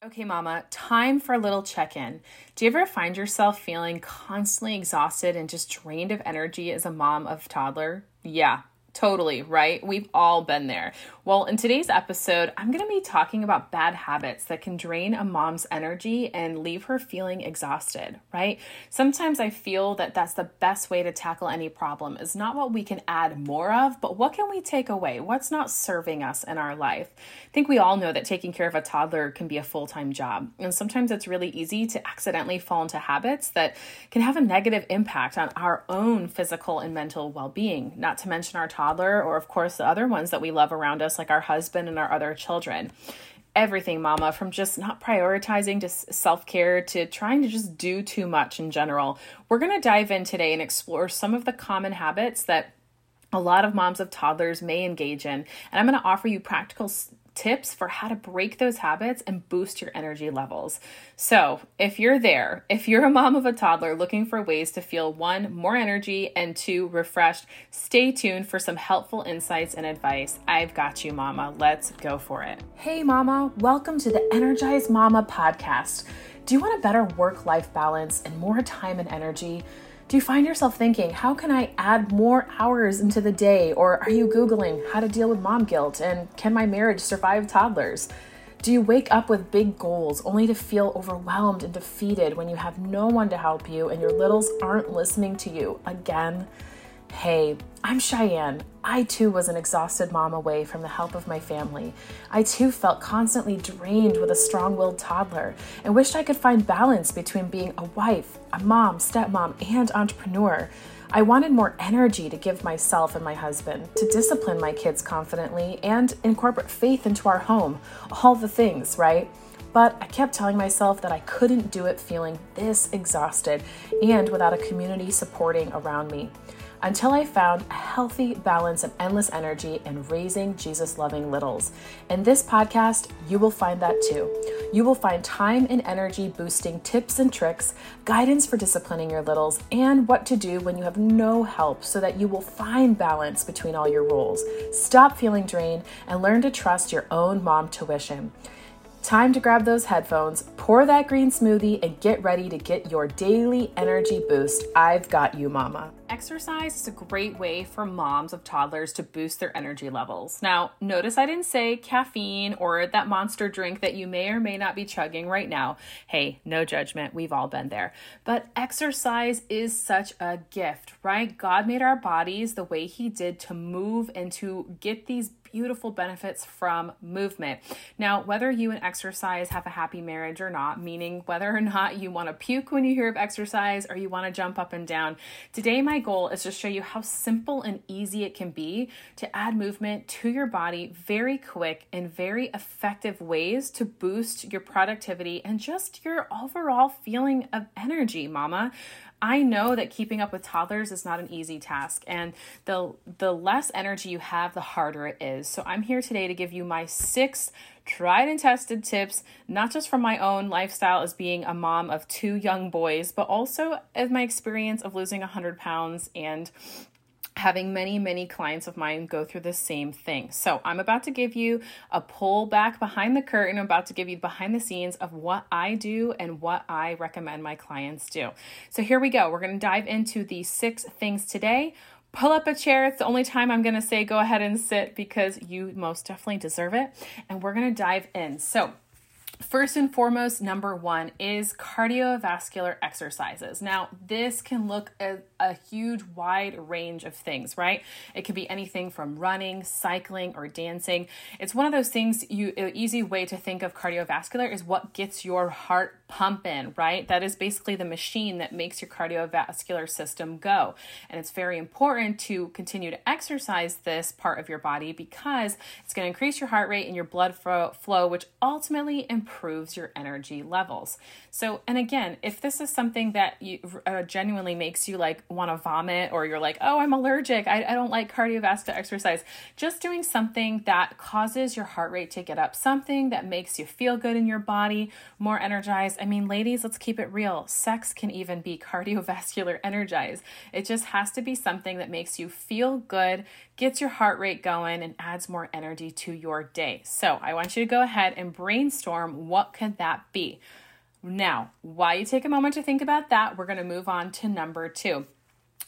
Okay, mama, time for a little check in. Do you ever find yourself feeling constantly exhausted and just drained of energy as a mom of toddler? Yeah, Totally, right? We've all been there. Well, in today's episode, I'm going to be talking about bad habits that can drain a mom's energy and leave her feeling exhausted, right? Sometimes I feel that that's the best way to tackle any problem is not what we can add more of, but what can we take away? What's not serving us in our life? I think we all know that taking care of a toddler can be a full-time job. And sometimes it's really easy to accidentally fall into habits that can have a negative impact on our own physical and mental well-being, not to mention our toddler toddler, or of course the other ones that we love around us, like our husband and our other children. Everything, mama, from just not prioritizing to self care to trying to just do too much in general. We're going to dive in today and explore some of the common habits that a lot of moms of toddlers may engage in. And I'm going to offer you practical tips for how to break those habits and boost your energy levels. So, if you're there, if you're a mom of a toddler looking for ways to feel one, more energy, and two, refreshed, stay tuned for some helpful insights and advice. I've got you, mama. Let's go for it. Hey, mama, welcome to the Energized Mama podcast. Do you want a better work life balance and more time and energy? Do you find yourself thinking, how can I add more hours into the day? Or are you Googling how to deal with mom guilt and can my marriage survive toddlers? Do you wake up with big goals only to feel overwhelmed and defeated when you have no one to help you and your littles aren't listening to you again? Hey, I'm Cheyanne. I too was an exhausted mom away from the help of my family. I too felt constantly drained with a strong willed toddler and wished I could find balance between being a wife, a mom, stepmom, and entrepreneur. I wanted more energy to give myself and my husband, to discipline my kids confidently, and incorporate faith into our home. All the things, right? But I kept telling myself that I couldn't do it feeling this exhausted and without a community supporting around me until I found a healthy balance of endless energy and raising Jesus loving littles. In this podcast, you will find that too. You will find time and energy boosting tips and tricks, guidance for disciplining your littles, and what to do when you have no help so that you will find balance between all your roles. Stop feeling drained and learn to trust your own mom tuition. Time to grab those headphones, pour that green smoothie, and get ready to get your daily energy boost. I've got you, mama. Exercise is a great way for moms of toddlers to boost their energy levels. Now, notice I didn't say caffeine or that monster drink that you may or may not be chugging right now. Hey, no judgment, we've all been there. But exercise is such a gift, right? God made our bodies the way He did to move and to get these beautiful benefits from movement. Now, whether you and exercise have a happy marriage or not, meaning whether or not you want to puke when you hear of exercise or you want to jump up and down, today my goal is to show you how simple and easy it can be to add movement to your body very quick and very effective ways to boost your productivity and just your overall feeling of energy, mama. I know that keeping up with toddlers is not an easy task and the the less energy you have the harder it is. So I'm here today to give you my 6 tried and tested tips not just from my own lifestyle as being a mom of two young boys, but also as my experience of losing 100 pounds and having many, many clients of mine go through the same thing. So, I'm about to give you a pull back behind the curtain. I'm about to give you behind the scenes of what I do and what I recommend my clients do. So, here we go. We're going to dive into the six things today. Pull up a chair. It's the only time I'm going to say go ahead and sit because you most definitely deserve it. And we're going to dive in. So, First and foremost, number one is cardiovascular exercises. Now, this can look a, a, huge, wide range of things, right? It could be anything from running, cycling, or dancing. It's one of those things. You, easy way to think of cardiovascular is what gets your heart pumping, right? That is basically the machine that makes your cardiovascular system go. And it's very important to continue to exercise this part of your body because it's going to increase your heart rate and your blood flow, which ultimately improves your energy levels. So, and again, if this is something that you uh, genuinely makes you like want to vomit or you're like, oh, I'm allergic, I, I don't like cardiovascular exercise, just doing something that causes your heart rate to get up, something that makes you feel good in your body, more energized I mean, ladies, let's keep it real. Sex can even be cardiovascular energized. It just has to be something that makes you feel good, gets your heart rate going, and adds more energy to your day. So I want you to go ahead and brainstorm? What could that be? Now, while you take a moment to think about that, we're going to move on to number two.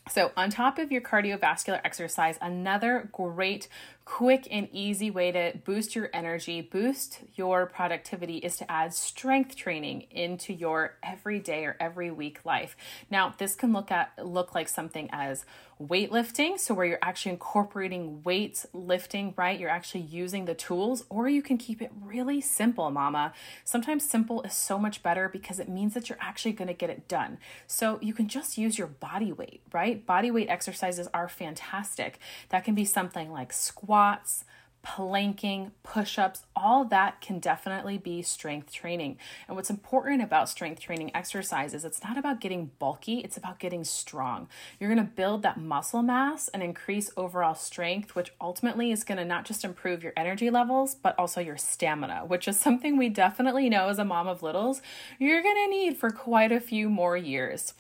So, on top of your cardiovascular exercise, another great quick and easy way to boost your energy, boost your productivity is to add strength training into your everyday or every week life. Now, this can look at look like something as weightlifting, so where you're actually incorporating weights lifting, right? You're actually using the tools, or you can keep it really simple, mama. Sometimes simple is so much better because it means that you're actually going to get it done. So, you can just use your body weight, right? Body weight exercises are fantastic. That can be something like squat squats, planking, push ups, all that can definitely be strength training. And what's important about strength training exercises, it's not about getting bulky, it's about getting strong. You're gonna build that muscle mass and increase overall strength, which ultimately is gonna not just improve your energy levels, but also your stamina, which is something we definitely know as a mom of littles you're gonna need for quite a few more years.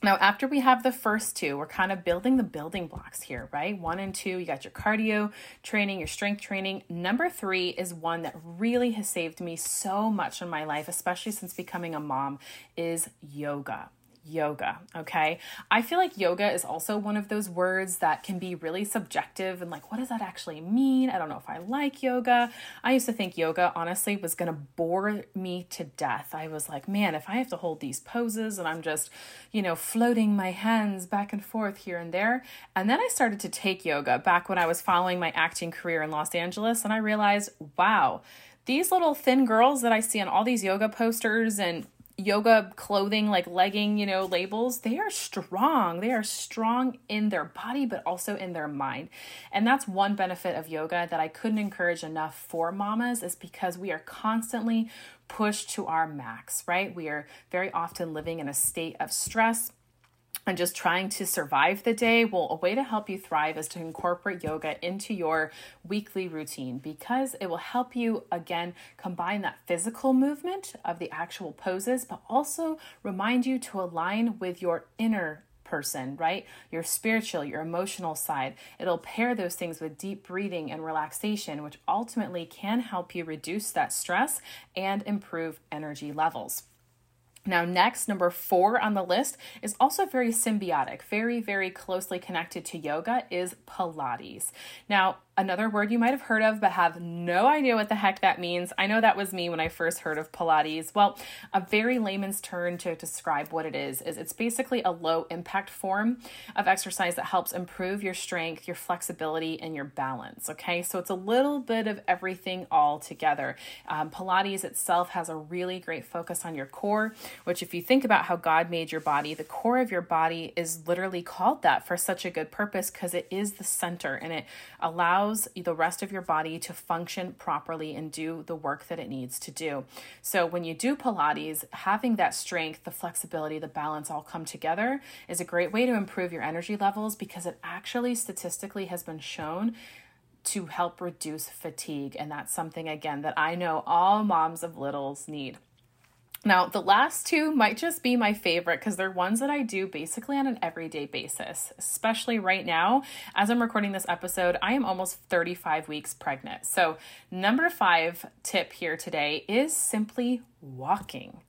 Now, after we have the first two, we're kind of building the building blocks here, right? One and two, you got your cardio training, your strength training. Number three is one that really has saved me so much in my life, especially since becoming a mom, is yoga yoga. Okay. I feel like yoga is also one of those words that can be really subjective and like, what does that actually mean? I don't know if I like yoga. I used to think yoga, honestly, was to bore me to death. I was like, man, if I have to hold these poses and I'm just, you know, floating my hands back and forth here and there. And then I started to take yoga back when I was following my acting career in Los Angeles. And I realized, wow, these little thin girls that I see on all these yoga posters and yoga clothing like legging you know labels they are strong. They are strong in their body but also in their mind. And that's one benefit of yoga that i couldn't encourage enough for mamas is because we are constantly pushed to our max right? We are very often living in a state of stress and just trying to survive the day, well, a way to help you thrive is to incorporate yoga into your weekly routine because it will help you again combine that physical movement of the actual poses, but also remind you to align with your inner person, right? Your spiritual, your emotional side. It'll pair those things with deep breathing and relaxation, which ultimately can help you reduce that stress and improve energy levels. Now, next, number four on the list is also very symbiotic, very, very closely connected to yoga is Pilates. Now, another word you might have heard of but have no idea what the heck that means. I know that was me when I first heard of Pilates. Well, a very layman's term to describe what it is is it's basically a low impact form of exercise that helps improve your strength, your flexibility, and your balance. Okay, so it's a little bit of everything all together. Um, Pilates itself has a really great focus on your core, which, if you think about how God made your body, the core of your body is literally called that for such a good purpose because it is the center and it allows allows the rest of your body to function properly and do the work that it needs to do. So, when you do Pilates, having that strength, the flexibility, the balance all come together is a great way to improve your energy levels because it actually statistically has been shown to help reduce fatigue. And that's something, again, that I know all moms of littles need. Now, the last two might just be my favorite because they're ones that I do basically on an everyday basis, especially right now. As I'm recording this episode, I am almost 35 weeks pregnant. So, number five tip here today is simply walking.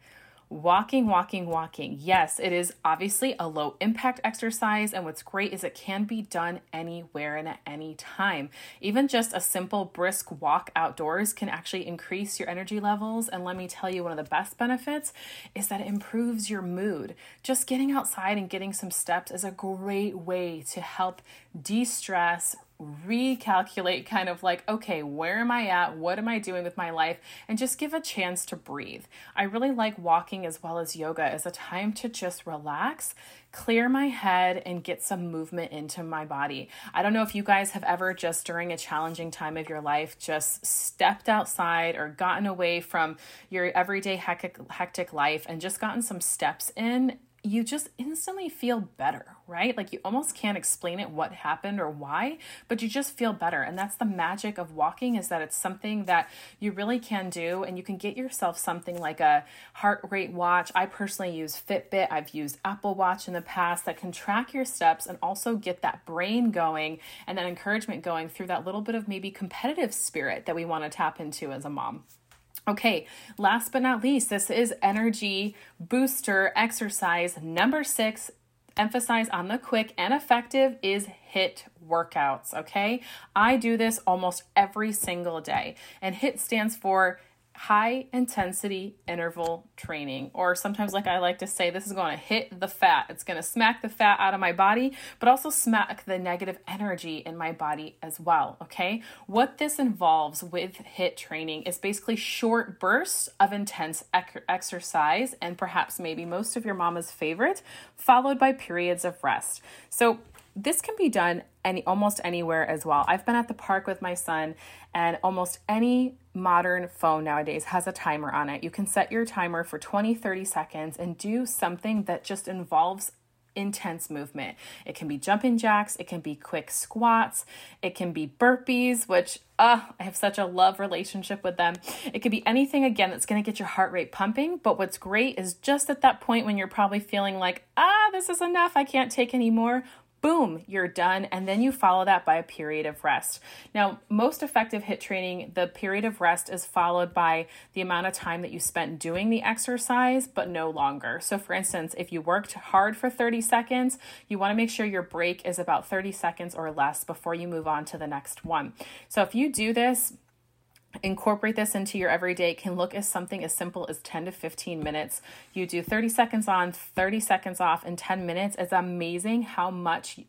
Walking, walking, walking. Yes, it is obviously a low impact exercise, and what's great is it can be done anywhere and at any time. Even just a simple brisk walk outdoors can actually increase your energy levels. And let me tell you, one of the best benefits is that it improves your mood. Just getting outside and getting some steps is a great way to help de stress, recalculate kind of like, okay, where am I at? What am I doing with my life? And just give a chance to breathe. I really like walking as well as yoga as a time to just relax, clear my head, and get some movement into my body. I don't know if you guys have ever just during a challenging time of your life just stepped outside or gotten away from your everyday hectic, hectic life and just gotten some steps in you just instantly feel better, right? Like you almost can't explain it what happened or why, but you just feel better. And that's the magic of walking is that it's something that you really can do and you can get yourself something like a heart rate watch. I personally use Fitbit. I've used Apple Watch in the past that can track your steps and also get that brain going and that encouragement going through that little bit of maybe competitive spirit that we want to tap into as a mom. Okay, last but not least, this is energy booster exercise number six. Emphasize on the quick and effective is HIIT workouts. Okay, I do this almost every single day, and HIIT stands for high intensity interval training, or sometimes, like I like to say, this is going to hit the fat. It's going to smack the fat out of my body, but also smack the negative energy in my body as well. Okay, what this involves with HIIT training is basically short bursts of intense ec- exercise, and perhaps maybe most of your mama's favorite, followed by periods of rest. So, this can be done any almost anywhere as well. I've been at the park with my son and almost any modern phone nowadays has a timer on it. You can set your timer for 20, 30 seconds and do something that just involves intense movement. It can be jumping jacks, it can be quick squats, it can be burpees, which uh, I have such a love relationship with them. It could be anything again that's going to get your heart rate pumping, but what's great is just at that point when you're probably feeling like, "Ah, this is enough, I can't take any more." Boom, you're done. And then you follow that by a period of rest. Now, most effective HIIT training, the period of rest is followed by the amount of time that you spent doing the exercise, but no longer. So, for instance, if you worked hard for 30 seconds, you want to make sure your break is about 30 seconds or less before you move on to the next one. So, if you do this, incorporate this into your everyday. It can look as something as simple as 10 to 15 minutes. You do 30 seconds on 30 seconds off in 10 minutes. It's amazing how much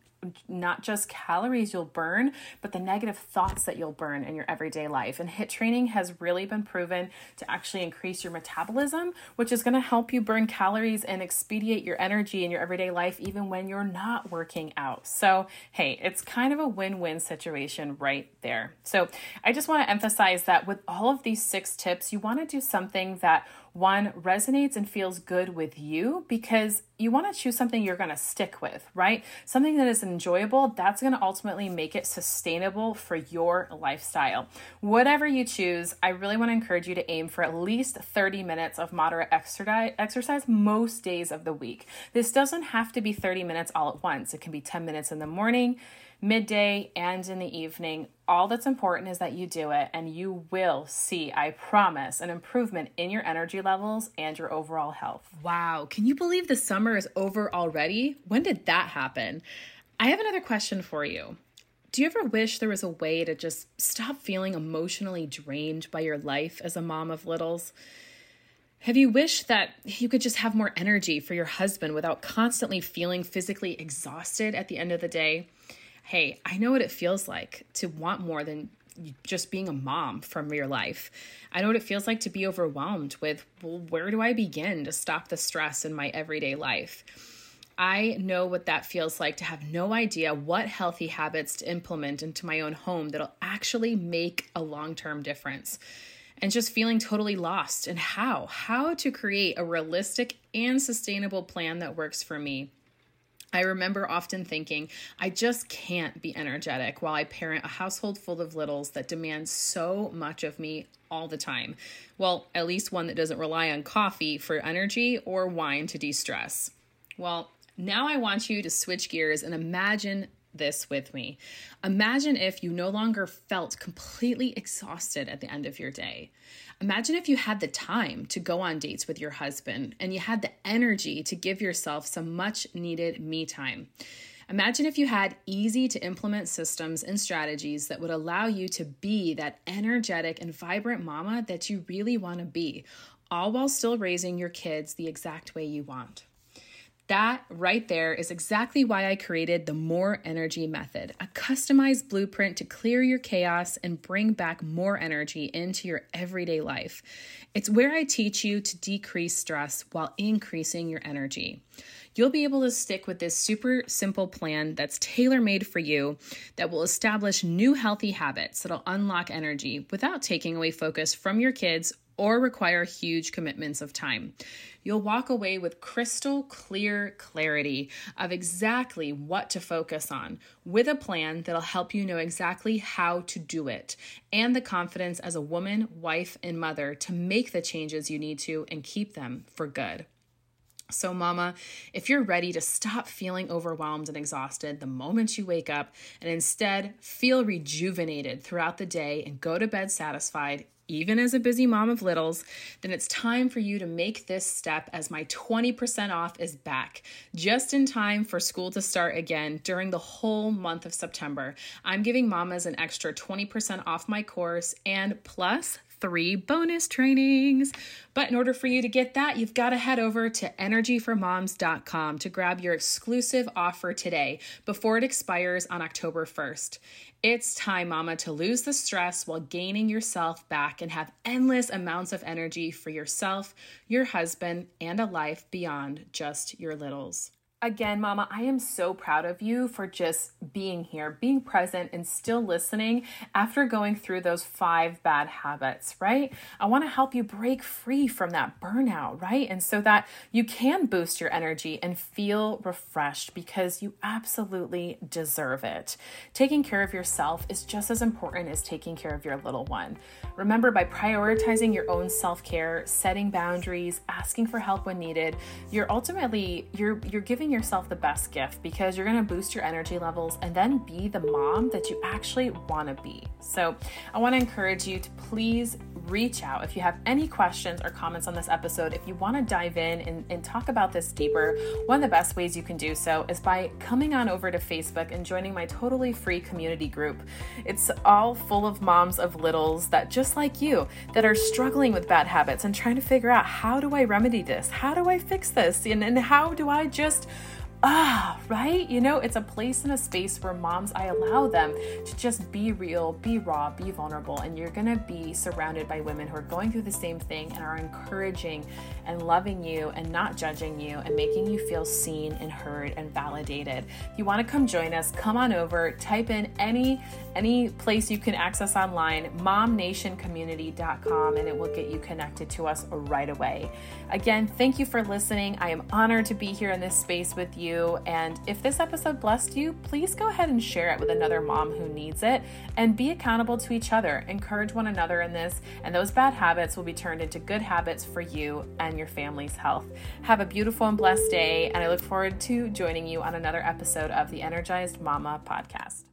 not just calories you'll burn, but the negative thoughts that you'll burn in your everyday life. And HIIT training has really been proven to actually increase your metabolism, which is going to help you burn calories and expedite your energy in your everyday life, even when you're not working out. So, hey, it's kind of a win win situation right there. So, I just want to emphasize that with all of these six tips, you want to do something that one resonates and feels good with you because you want to choose something you're going to stick with, right? Something that is enjoyable, that's going to ultimately make it sustainable for your lifestyle. Whatever you choose, I really want to encourage you to aim for at least 30 minutes of moderate exercise most days of the week. This doesn't have to be 30 minutes all at once. It can be 10 minutes in the morning, midday, and in the evening. All that's important is that you do it, and you will see, I promise, an improvement in your energy levels and your overall health. Wow, can you believe the summer is over already? When did that happen? I have another question for you. Do you ever wish there was a way to just stop feeling emotionally drained by your life as a mom of littles? Have you wished that you could just have more energy for your husband without constantly feeling physically exhausted at the end of the day? Hey, I know what it feels like to want more than just being a mom from your life. I know what it feels like to be overwhelmed with, well, where do I begin to stop the stress in my everyday life? I know what that feels like to have no idea what healthy habits to implement into my own home that'll actually make a long term difference. And just feeling totally lost and how, how to create a realistic and sustainable plan that works for me. I remember often thinking, I just can't be energetic while I parent a household full of littles that demand so much of me all the time. Well, at least one that doesn't rely on coffee for energy or wine to de stress. Well, now I want you to switch gears and imagine this with me. Imagine if you no longer felt completely exhausted at the end of your day. Imagine if you had the time to go on dates with your husband and you had the energy to give yourself some much needed me time. Imagine if you had easy to implement systems and strategies that would allow you to be that energetic and vibrant mama that you really want to be, all while still raising your kids the exact way you want. That right there is exactly why I created the More Energy Method, a customized blueprint to clear your chaos and bring back more energy into your everyday life. It's where I teach you to decrease stress while increasing your energy. You'll be able to stick with this super simple plan that's tailor made for you that will establish new healthy habits that'll unlock energy without taking away focus from your kids or require huge commitments of time. You'll walk away with crystal clear clarity of exactly what to focus on with a plan that'll help you know exactly how to do it and the confidence as a woman, wife, and mother to make the changes you need to and keep them for good. So, Mama, if you're ready to stop feeling overwhelmed and exhausted the moment you wake up and instead feel rejuvenated throughout the day and go to bed satisfied, even as a busy mom of littles, then it's time for you to make this step as my 20% off is back just in time for school to start again during the whole month of September. I'm giving mamas an extra 20% off my course and plus three bonus trainings. But in order for you to get that, you've got to head over to energyformoms.com to grab your exclusive offer today before it expires on October 1st. It's time, mama, to lose the stress while gaining yourself back and have endless amounts of energy for yourself, your husband, and a life beyond just your littles. Again, Mama, I am so proud of you for just being here, being present, and still listening after going through those five bad habits, right? I want to help you break free from that burnout, right? And so that you can boost your energy and feel refreshed because you absolutely deserve it. Taking care of yourself is just as important as taking care of your little one. Remember, by prioritizing your own self care, setting boundaries, asking for help when needed, you're ultimately you're you're giving giving yourself the best gift because you're going to boost your energy levels and then be the mom that you actually want to be. So, I want to encourage you to please reach out if you have any questions or comments on this episode. If you want to dive in and, and talk about this deeper, one of the best ways you can do so is by coming on over to Facebook and joining my totally free community group. It's all full of moms of littles that, just like you, that are struggling with bad habits and trying to figure out how do I remedy this? How do I fix this? And, and how do I just ah, right? You know, it's a place and a space where moms, I allow them to just be real, be raw, be vulnerable, and you're gonna be surrounded by women who are going through the same thing and are encouraging and loving you and not judging you and making you feel seen and heard and validated. If you wanna come join us, come on over, type in any any place you can access online, momnationcommunity.com, and it will get you connected to us right away. Again, thank you for listening. I am honored to be here in this space with you And if this episode blessed you, please go ahead and share it with another mom who needs it and be accountable to each other. Encourage one another in this, and those bad habits will be turned into good habits for you and your family's health. Have a beautiful and blessed day, and I look forward to joining you on another episode of the Energized Mama podcast.